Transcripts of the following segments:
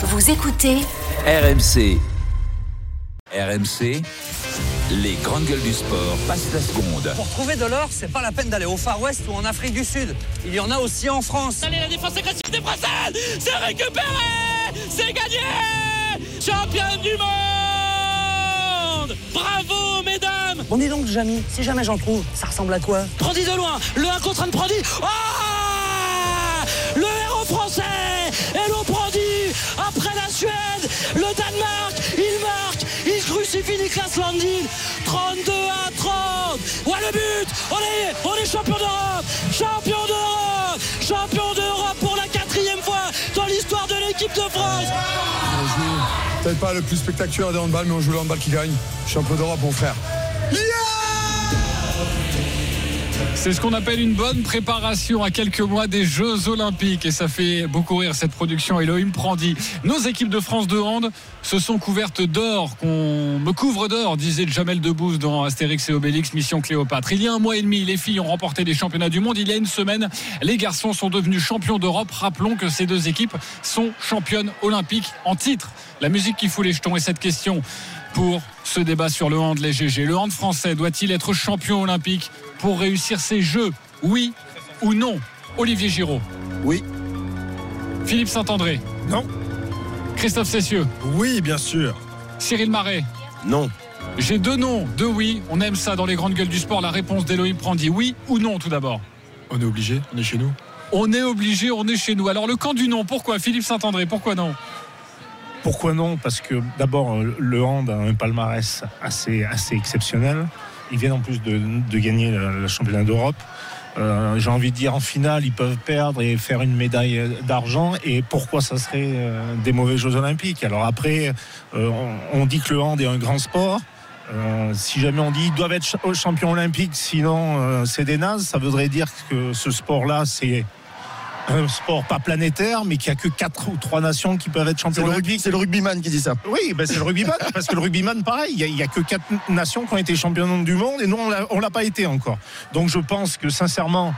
Vous écoutez RMC. RMC, les grandes gueules du sport passent la seconde. Pour trouver de l'or, c'est pas la peine d'aller au Far West ou en Afrique du Sud. Il y en a aussi en France. Allez, la défense agressive des Françaises C'est récupéré C'est gagné Championne du monde Bravo, mesdames Bon, dis donc, Jamy, si jamais j'en trouve, ça ressemble à quoi? Prandi de loin, le 1 contre 1 de Prandi. Ah crucifie Niklas Landin 32 à 30 Ouais, le but. On est, on est champion d'Europe. Champion d'Europe. Champion d'Europe pour la quatrième fois dans l'histoire de l'équipe de France. Peut-être pas le plus spectaculaire des handball, mais on joue le handball qui gagne. Champion d'Europe, mon frère. C'est ce qu'on appelle une bonne préparation à quelques mois des Jeux Olympiques et ça fait beaucoup rire cette production Elohim Prandi. Nos équipes de France de hand se sont couvertes d'or, qu'on me couvre d'or, disait Jamel Debbouze dans Astérix et Obélix Mission Cléopâtre. Il y a un mois et demi, les filles ont remporté les championnats du monde. Il y a une semaine, les garçons sont devenus champions d'Europe. Rappelons que ces deux équipes sont championnes olympiques en titre. La musique qui fout les jetons et cette question pour ce débat sur le hand les GG. Le hand français doit-il être champion olympique pour réussir ses jeux Oui ou non Olivier Giraud. Oui. Philippe Saint-André. Non. Christophe Cessieux. Oui, bien sûr. Cyril Marais. Non. J'ai deux noms, deux oui. On aime ça dans les grandes gueules du sport. La réponse d'Elohim Prandi. Oui ou non tout d'abord On est obligé, on est chez nous. On est obligé, on est chez nous. Alors le camp du non, pourquoi? Philippe Saint-André, pourquoi non? Pourquoi non? Parce que d'abord, le hand a un palmarès assez, assez exceptionnel. Ils viennent en plus de, gagner le, championnat d'Europe. Euh, J'ai envie de dire en finale, ils peuvent perdre et faire une médaille d'argent. Et pourquoi ça serait euh, des mauvais Jeux Olympiques? Alors après, euh, on, dit que le hand est un grand sport. Si jamais on dit ils doivent être ch- champions olympiques, sinon c'est des nazes, ça voudrait dire que ce sport-là, c'est un sport pas planétaire, mais qu'il n'y a que quatre ou trois nations qui peuvent être le, olympiques. c'est le rugbyman qui dit ça. Oui, ben c'est le rugbyman, parce que le rugbyman, pareil, il n'y a, que quatre nations qui ont été championnes du monde et nous, on on l'a pas été encore. Donc je pense que sincèrement,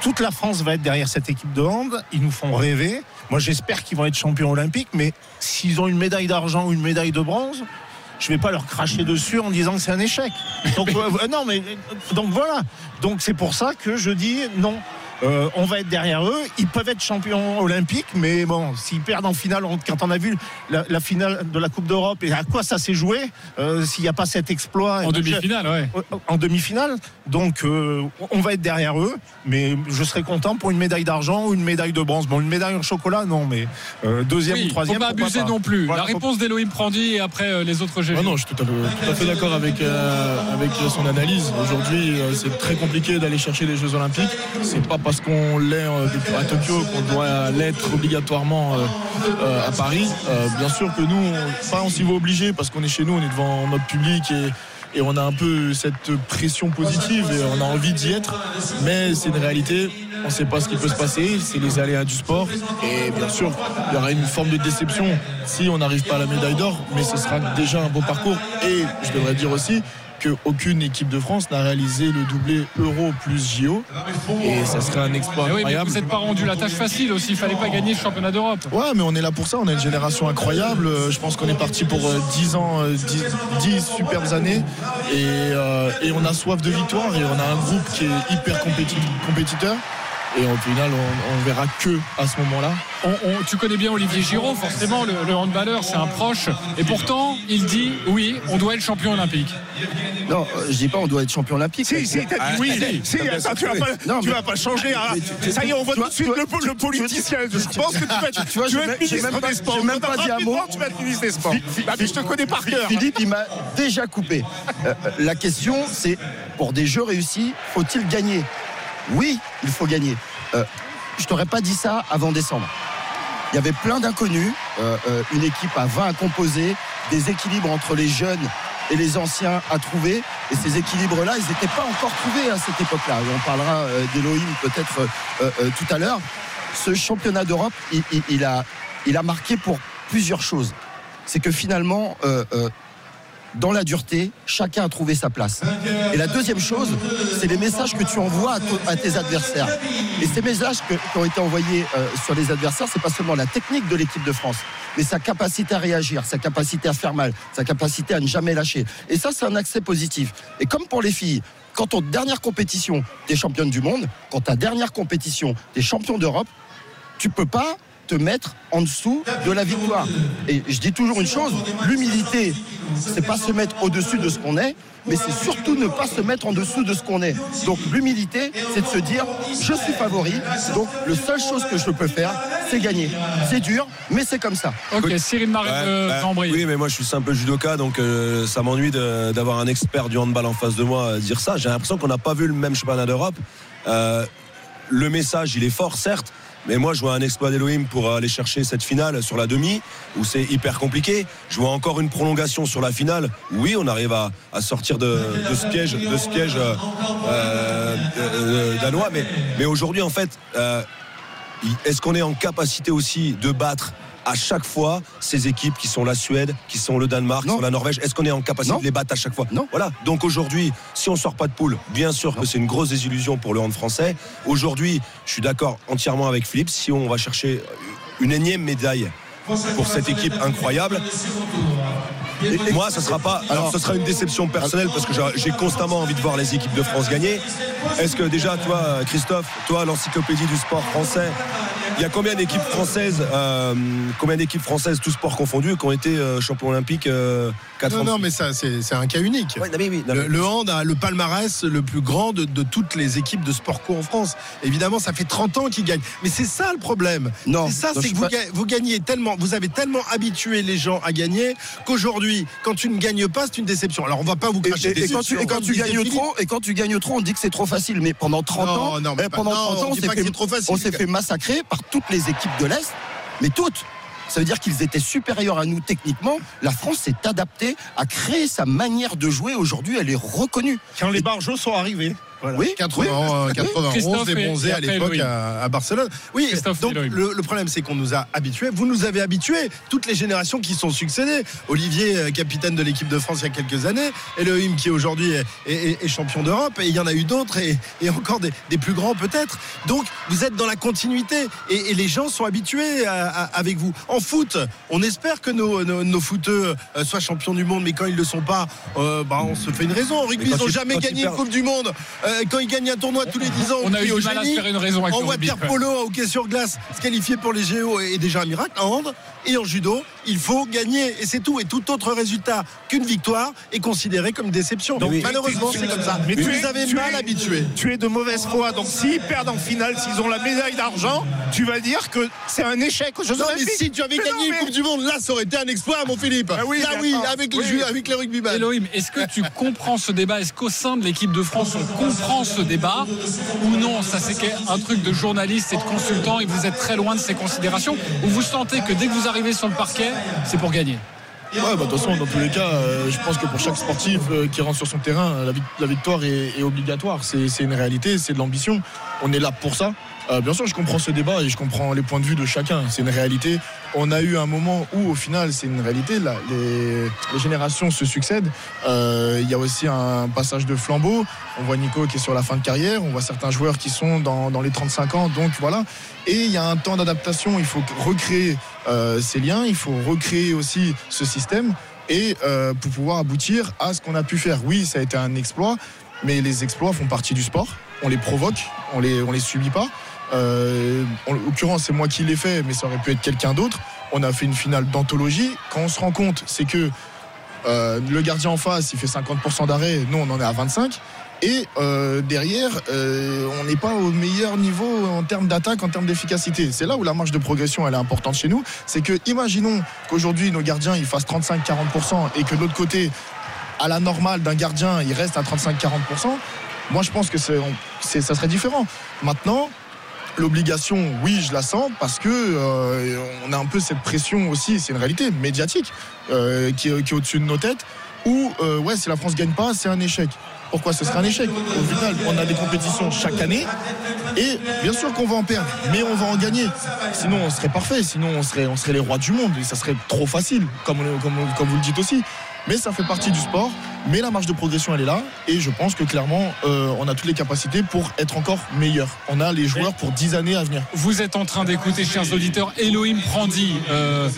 toute la France va être derrière cette équipe de hand. Ils nous font rêver. Moi, j'espère qu'ils vont être champions olympiques, mais s'ils ont une médaille d'argent ou une médaille de bronze, je vais pas leur cracher dessus en disant que c'est un échec. Donc euh, non, mais euh, donc voilà. Donc c'est pour ça que je dis non. Euh, on va être derrière eux. Ils peuvent être champions olympiques, mais bon, s'ils perdent en finale, on- quand on a vu la, la finale de la Coupe d'Europe et à quoi ça s'est joué, euh, s'il n'y a pas cet exploit En demi-finale, ouais. en demi-finale. Donc euh, on va être derrière eux, mais je serais content pour une médaille d'argent ou une médaille de bronze. Bon, une médaille en chocolat, non, mais euh, deuxième Oui, ou troisième. faut pas pourquoi abuser pas. non plus. Voilà, La faut- réponse d'Elohim Prandi et après euh, les autres GG. Ah non, je suis tout à fait, tout à fait d'accord avec, euh, avec son analyse. Aujourd'hui, euh, c'est très compliqué d'aller chercher les Jeux Olympiques. C'est pas parce qu'on l'est euh, à Tokyo qu'on doit l'être obligatoirement euh, euh, à Paris. Bien sûr que nous, on, on s'y va obligé parce qu'on est chez nous, on est devant notre public et et on a un peu cette pression positive et on a envie d'y être. Mais c'est une réalité. On ne sait pas ce qui peut se passer. C'est les aléas du sport. Et bien sûr, il y aura une forme de déception si on n'arrive pas à la médaille d'or. Mais ce sera déjà un beau parcours. Et je devrais dire aussi qu'aucune équipe de France n'a réalisé le doublé Euro plus JO. Et ça serait un exploit Eh oui, mais incroyable. vous n'êtes pas rendu la tâche facile aussi. Il fallait pas gagner ce championnat d'Europe. Ouais, mais on est là pour ça. On a une génération incroyable. Euh, Je pense qu'on est parti pour euh, 10 ans, euh, 10, 10 superbes années. Et, euh, et on a soif de victoire. Et on a un groupe qui est hyper compéti- compétiteur. Et au final, on, on verra que à ce moment-là. On- on- tu connais bien Olivier Giraud, forcément, le, le handballeur, c'est un proche. Et pourtant, il dit oui, on doit être champion olympique. Non, euh, je dis pas on doit être champion olympique. Si, si, t'as dit oui. Si, attends, tu vas pas, Non, tu mais- vas pas changer. hein. Ça y est, on voit tout de suite le, le politicien. Je pense que tu vas être, Tu vois, tu vas être ministre des Sports. même pas dit un mot. Tu vas être ministre des Sports. Ah, mais je te connais par cœur. Philippe, il m'a déjà coupé. Euh, euh, la question, c'est pour des jeux réussis, faut-il gagner? Oui, il faut gagner. Euh, je t'aurais pas dit ça avant décembre. Il y avait plein d'inconnus, euh, euh, une équipe à 20 à composer, des équilibres entre les jeunes et les anciens à trouver. Et ces équilibres-là, ils n'étaient pas encore trouvés à cette époque-là. On parlera euh, d'Elohim peut-être tout à l'heure. Ce championnat d'Europe, il, a, marqué pour plusieurs choses. C'est que finalement, dans la dureté, chacun a trouvé sa place. Et la deuxième chose, c'est les messages que tu envoies à, tes adversaires. Et ces messages qui ont été envoyés euh, sur les adversaires, c'est pas seulement la technique de l'équipe de France, mais sa capacité à réagir, sa capacité à faire mal, sa capacité à ne jamais lâcher. Et ça, c'est un accès positif. Et comme pour les filles, quand ton dernière compétition, t'es championne du monde, quand ta dernière compétition, t'es champion d'Europe, tu peux pas te mettre en dessous de la victoire. Et je dis toujours une chose, l'humilité, c'est pas se mettre au-dessus de ce qu'on est, mais c'est surtout ne pas se mettre en dessous de ce qu'on est. Donc l'humilité, c'est de se dire, je suis favori, donc la seule chose que je peux faire, c'est gagner. C'est dur, mais c'est comme ça. Ok, Cyril Marais Ouais. Cambrai. Oui, mais moi je suis simple judoka, donc euh, ça m'ennuie d'avoir un expert du handball en face de moi euh, dire ça. J'ai l'impression qu'on n'a pas vu le même championnat d'Europe. Euh, le message, il est fort, certes. Mais moi, je vois un exploit d'Elohim pour aller chercher cette finale sur la demi, où c'est hyper compliqué. Je vois encore une prolongation sur la finale. Oui, on arrive à, sortir de, ce piège, de piège euh, euh, danois. Mais, mais aujourd'hui, en fait, euh, est-ce qu'on est en capacité aussi de battre à chaque fois ces équipes qui sont la Suède, qui sont le Danemark, qui sont la Norvège Est-ce qu'on est en capacité Non. de les battre à chaque fois Non. Voilà. Donc aujourd'hui, si on sort pas de poule, bien sûr que c'est une grosse désillusion pour le hand français. Aujourd'hui, je suis d'accord entièrement avec Philippe. Si on va chercher une énième médaille pour cette équipe incroyable. Moi, ce sera pas. Alors, ce sera une déception personnelle parce que j'ai constamment envie de voir les équipes de France gagner. Est-ce que déjà, toi, Christophe, toi, l'encyclopédie du sport français, il y a combien d'équipes françaises, euh, combien d'équipes françaises, tous sports confondus, qui ont été euh, champions olympiques euh, quatre Non, ans non, mais ça, c'est un cas unique. Ouais, non, mais oui, non, Le, mais- le hand a le palmarès le plus grand de, de toutes les équipes de sport co en France. Évidemment, ça fait 30 ans qu'ils gagnent. Mais c'est ça le problème. Non, C'est ça, c'est que vous, pas- gagnez tellement, vous avez tellement habitué les gens à gagner qu'aujourd'hui, quand tu ne gagnes pas, c'est une déception. Alors on va pas vous Et, cracher et- et dessus, quand tu, et quand tu gagnes trop, et quand tu gagnes trop, on dit que c'est trop facile. Mais pendant 30 Non, ans, non, mais eh, pendant non, 30 ans, on s'est fait, fait massacrer par toutes les équipes de l'Est, mais toutes. Ça veut dire qu'ils étaient supérieurs à nous techniquement. La France s'est adaptée à créer sa manière de jouer. Aujourd'hui, elle est reconnue. Quand les barjots sont arrivés. Voilà. Oui, 80, oui. euh, 91 Christophe et bronzé et à l'époque à, à Barcelone. Oui, Christophe donc le, le problème c'est qu'on nous a habitués, vous nous avez habitués, toutes les générations qui sont succédées. Olivier, euh, capitaine de l'équipe de France il y a quelques années, Elohim qui aujourd'hui est, est- est- est champion d'Europe, et il y en a eu d'autres et, et encore des, des plus grands peut-être. Donc vous êtes dans la continuité et, et les gens sont habitués à- à- avec vous. En foot, on espère que nos, nos, nos footeux euh, soient champions du monde, mais quand ils ne le sont pas, euh, bah, on se fait une raison. En rugby, ils n'ont jamais gagné une Coupe du Monde. Euh, quand ils gagnent un tournoi tous les 10 ans, On a crie eu au à faire une raison avec En le rugby. water polo, au hockey sur glace, se qualifier pour les JO est déjà un miracle. En hand et en judo, il faut gagner et c'est tout. Et tout autre résultat qu'une victoire est considéré comme déception. Donc oui. malheureusement, c'est comme ça. Mais tu vous es- avez tu mal es- habitué. Tu es de mauvaise foi, donc s'ils perdent en finale, s'ils ont la médaille d'argent, tu vas dire que c'est un échec aux Jeux Non mais si tu avais Mais gagné non, une mais- Coupe du Monde, là ça aurait été un exploit, mon Philippe. Ah oui, là mais oui, attends. avec les Oui. avec les rugbyman. Elohim, est-ce que tu comprends ce débat? Est-ce qu'au sein de l'équipe de France, on comprend ce débat Ou non Ça, c'est un truc de journaliste et de consultant et vous êtes très loin de ces considérations Ou vous sentez que dès que vous arrivez sur le parquet, c'est pour gagner? Ouais, bah, de toute façon, dans tous les cas, euh, je pense que pour chaque sportif euh, qui rentre sur son terrain, la, la victoire est, est obligatoire. C'est une réalité, c'est de l'ambition. On est là pour ça. Euh, bien sûr, je comprends ce débat et je comprends les points de vue de chacun. C'est une réalité. On a eu un moment où, au final, c'est une réalité. Les, générations se succèdent. Euh, Il y a aussi un passage de flambeau. On voit Nico qui est sur la fin de carrière. On voit certains joueurs qui sont dans, les 35 ans. Donc voilà. Et il y a un temps d'adaptation. Il faut recréer euh, ces liens. Il faut recréer aussi ce système et pour pouvoir aboutir à ce qu'on a pu faire. Oui, ça a été un exploit, mais les exploits font partie du sport. On les provoque, on les, on les subit pas. Euh, en l'occurrence, c'est moi qui l'ai fait, mais ça aurait pu être quelqu'un d'autre. On a fait une finale d'anthologie. Quand on se rend compte, c'est que euh, le gardien en face, il fait 50% d'arrêt. Nous, on en est à 25. Et euh, derrière, on n'est pas au meilleur niveau en termes d'attaque, en termes d'efficacité. C'est là où la marge de progression elle est importante chez nous. C'est que, imaginons qu'aujourd'hui nos gardiens ils fassent 35-40% et que de l'autre côté, à la normale d'un gardien, il reste à 35-40%. Moi, je pense que ça serait différent. Maintenant, l'obligation, oui, je la sens parce que euh, on a un peu cette pression aussi, c'est une réalité médiatique euh, qui, est- au-dessus de nos têtes. Où, euh, ouais, si la France gagne pas, c'est un échec. Pourquoi ce serait un échec? Au final, on a des compétitions chaque année et bien sûr qu'on va en perdre, mais on va en gagner. Sinon, on serait parfait. Sinon, on serait, on serait les rois du monde et ça serait trop facile, comme vous le dites aussi. Mais ça fait partie du sport. Mais la marge de progression, elle est là. Et je pense que clairement, euh, on a toutes les capacités pour être encore meilleur. On a les joueurs pour 10 années à venir. Vous êtes en train d'écouter, chers auditeurs, Elohim Prandi. Euh,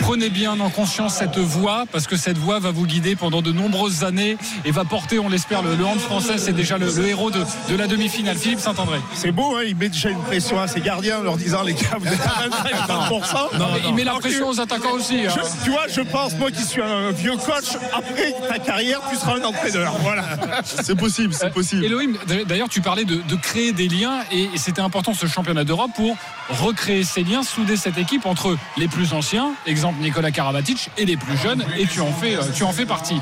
prenez bien en conscience cette voix, parce que cette voix va vous guider pendant de nombreuses années et va porter, on l'espère, le, le hand français. C'est déjà le, le héros de, de la demi-finale. Philippe Saint-André. C'est beau, hein, il met déjà une pression à ses gardiens en leur disant les gars, vous êtes à 25-30%. Non, mais il met la pression aux attaquants aussi. hein. Je- tu vois, je pense, moi qui suis un vieux coach, après ta carrière, tu seras un entraîneur. Voilà. C'est possible, c'est possible. Elohim, d'ailleurs, tu parlais de, de créer des liens et, c'était important ce championnat d'Europe pour recréer ces liens, souder cette équipe entre les plus anciens, exemple Nicolas Karabatic, et les plus jeunes, et tu en fais, euh, tu en fais partie.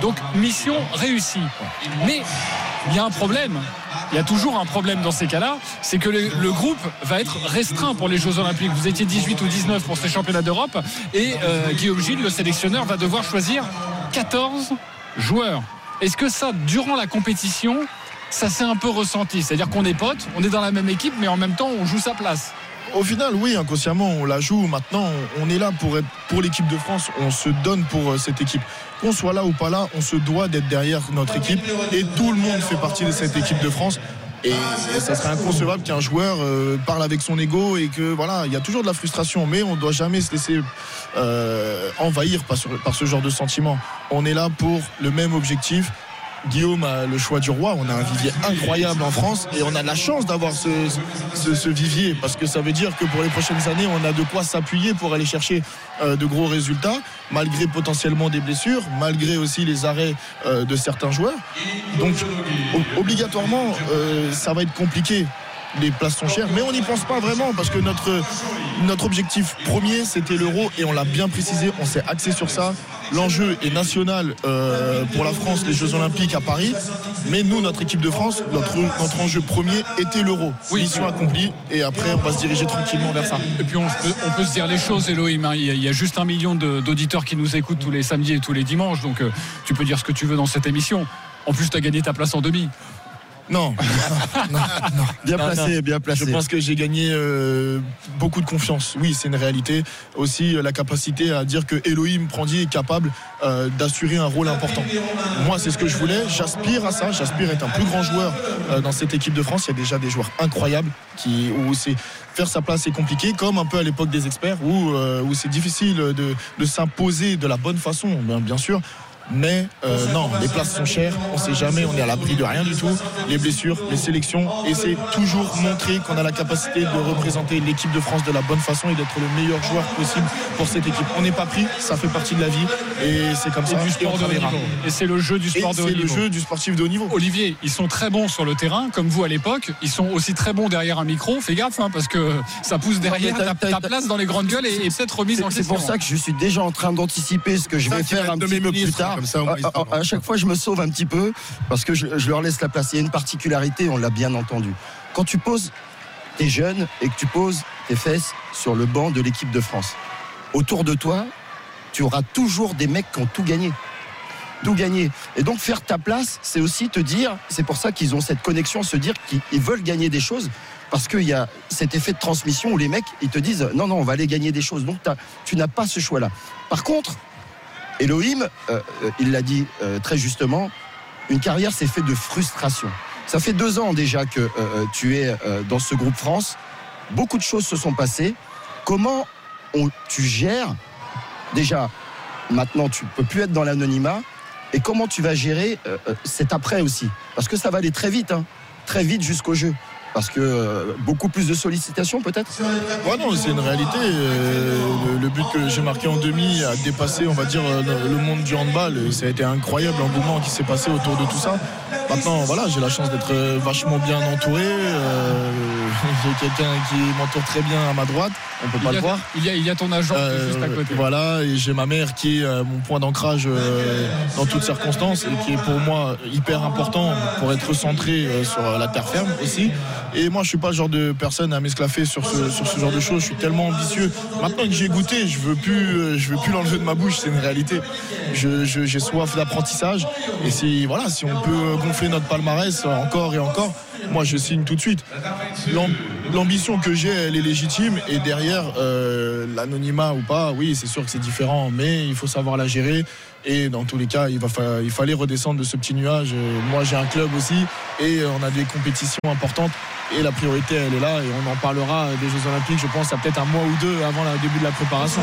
Donc, mission réussie. Mais il y a un problème. Il y a toujours un problème dans ces cas-là, c'est que le, le groupe va être restreint pour les Jeux Olympiques. Vous étiez 18 ou 19 pour ces championnats d'Europe et euh, Guillaume Gilles, le sélectionneur, va devoir choisir 14 joueurs. Est-ce que ça, durant la compétition, ça s'est un peu ressenti? C'est-à-dire qu'on est potes, on est dans la même équipe, mais en même temps, on joue sa place. Au final, oui, inconsciemment, on la joue. Maintenant, on est là pour être pour l'équipe de France. On se donne pour euh, cette équipe. Qu'on soit là ou pas là, on se doit d'être derrière notre équipe. Et tout le monde fait partie de cette équipe de France. Et ça serait inconcevable qu'un joueur euh, parle avec son ego et que voilà, il y a toujours de la frustration, mais on ne doit jamais se laisser euh, envahir par par ce genre de sentiment. On est là pour le même objectif. Guillaume a le choix du roi. On a un vivier incroyable en France et on a la chance d'avoir ce, vivier parce que ça veut dire que pour les prochaines années, on a de quoi s'appuyer pour aller chercher euh, de gros résultats, malgré potentiellement des blessures, malgré aussi les arrêts euh, de certains joueurs. Donc, obligatoirement, euh, ça va être compliqué. Les places sont chères, mais on n'y pense pas vraiment parce que notre, notre objectif premier c'était l'euro et on l'a bien précisé, on s'est axé sur ça. L'enjeu est national euh, pour la France, les Jeux Olympiques à Paris, mais nous, notre équipe de France, notre, notre enjeu premier était l'euro. Mission accomplie et après on va se diriger tranquillement vers ça. Et puis on peut, on peut se dire les choses, Elohim. hein. Il y, a, il y a juste un million d'auditeurs qui nous écoutent tous les samedis et tous les dimanches, donc euh, tu peux dire ce que tu veux dans cette émission. En plus, tu as gagné ta place en demi. Non, non, non. Bien Non, placé, bien placé. Je pense que j'ai gagné euh, beaucoup de confiance. Oui, c'est une réalité. Aussi, euh, la capacité à dire que Elohim Prandi est capable euh, d'assurer un rôle important. Moi, c'est ce que je voulais. J'aspire à ça. J'aspire à être un plus grand joueur euh, dans cette équipe de France. Il y a déjà des joueurs incroyables qui, où c'est faire sa place est compliqué, comme un peu à l'époque des experts, où, euh, où c'est difficile de, de s'imposer de la bonne façon, bien, bien sûr. Mais euh, non, les places sont chères, on sait jamais, on est à l'abri de rien du tout. Les blessures, les sélections, et c'est toujours montrer qu'on a la capacité de représenter l'équipe de France de la bonne façon et d'être le meilleur joueur possible pour cette équipe. On n'est pas pris, ça fait partie de la vie, et c'est comme ça. Et du et sport on de haut niveau. Et c'est le jeu du Et sport de haut c'est le niveau. jeu du sportif de haut niveau. Olivier, ils sont très bons sur le terrain, comme vous à l'époque. Ils sont aussi très bons derrière un micro. Fais gaffe, hein, parce que ça pousse derrière. Ta, place dans les grandes gueules est, est peut-être remise en C'est- question. C'est pour ça que je suis déjà en train d'anticiper ce que je vais faire un de petit mes peu plus tard. Comme ça, au moins, ils À- à, à chaque fois, je me sauve un petit peu parce que je, je leur laisse la place. Il y a une particularité, on l'a bien entendu. Quand tu poses tes jeunes et que tu poses tes fesses sur le banc de l'équipe de France, autour de toi, tu auras toujours des mecs qui ont tout gagné. Tout gagné. Et donc faire ta place, c'est aussi te dire, c'est pour ça qu'ils ont cette connexion, se dire qu'ils ils veulent gagner des choses. Parce qu'il y a cet effet de transmission où les mecs, ils te disent non, non, on va aller gagner des choses. Donc tu n'as pas ce choix-là. Par contre, Elohim, euh, il l'a dit euh, très justement, une carrière c'est fait de frustration. Ça fait deux ans déjà que euh, tu es dans ce groupe France. Beaucoup de choses se sont passées. Comment tu gères déjà maintenant tu peux plus être dans l'anonymat et comment tu vas gérer cet après aussi? Parce que ça va aller très vite hein, très vite jusqu'au jeu parce que euh, beaucoup plus de sollicitations peut-être Ouais, non, c'est une réalité. Euh, le, le but que j'ai marqué en demi a dépassé, on va dire, le, le monde du handball. Et ça a été incroyable l'engouement qui s'est passé autour de tout ça. Maintenant, voilà, j'ai la chance d'être euh, vachement bien entouré. Euh, j'ai quelqu'un qui m'entoure très bien à ma droite. On peut Il pas le voir. il, y a, il y a ton agent Euh, juste à côté. Voilà, et j'ai ma mère qui est euh, mon point d'ancrage euh, dans toutes circonstances et qui est pour moi hyper important pour être centré euh, sur la terre ferme aussi. Et moi, je suis pas le genre de personne à m'esclaffer sur ce, sur ce genre de choses. Je suis tellement ambitieux. Maintenant que j'ai goûté, je veux plus, je veux plus l'enlever de ma bouche. C'est une réalité. Je- je- j'ai soif d'apprentissage. Et si, voilà, si on peut gonfler notre palmarès encore et encore, moi, je signe tout de suite. L'am- l'ambition que j'ai, elle est légitime. Et derrière, euh, l'anonymat ou pas, oui, c'est sûr que c'est différent, mais il faut savoir la gérer. Et dans tous les cas, il, va il fallait redescendre de ce petit nuage. Euh, Moi, j'ai un club aussi et on a des compétitions importantes. Et la priorité, elle est là. Et on en parlera des Jeux Olympiques, je pense, à peut-être un mois ou deux avant le début de la préparation.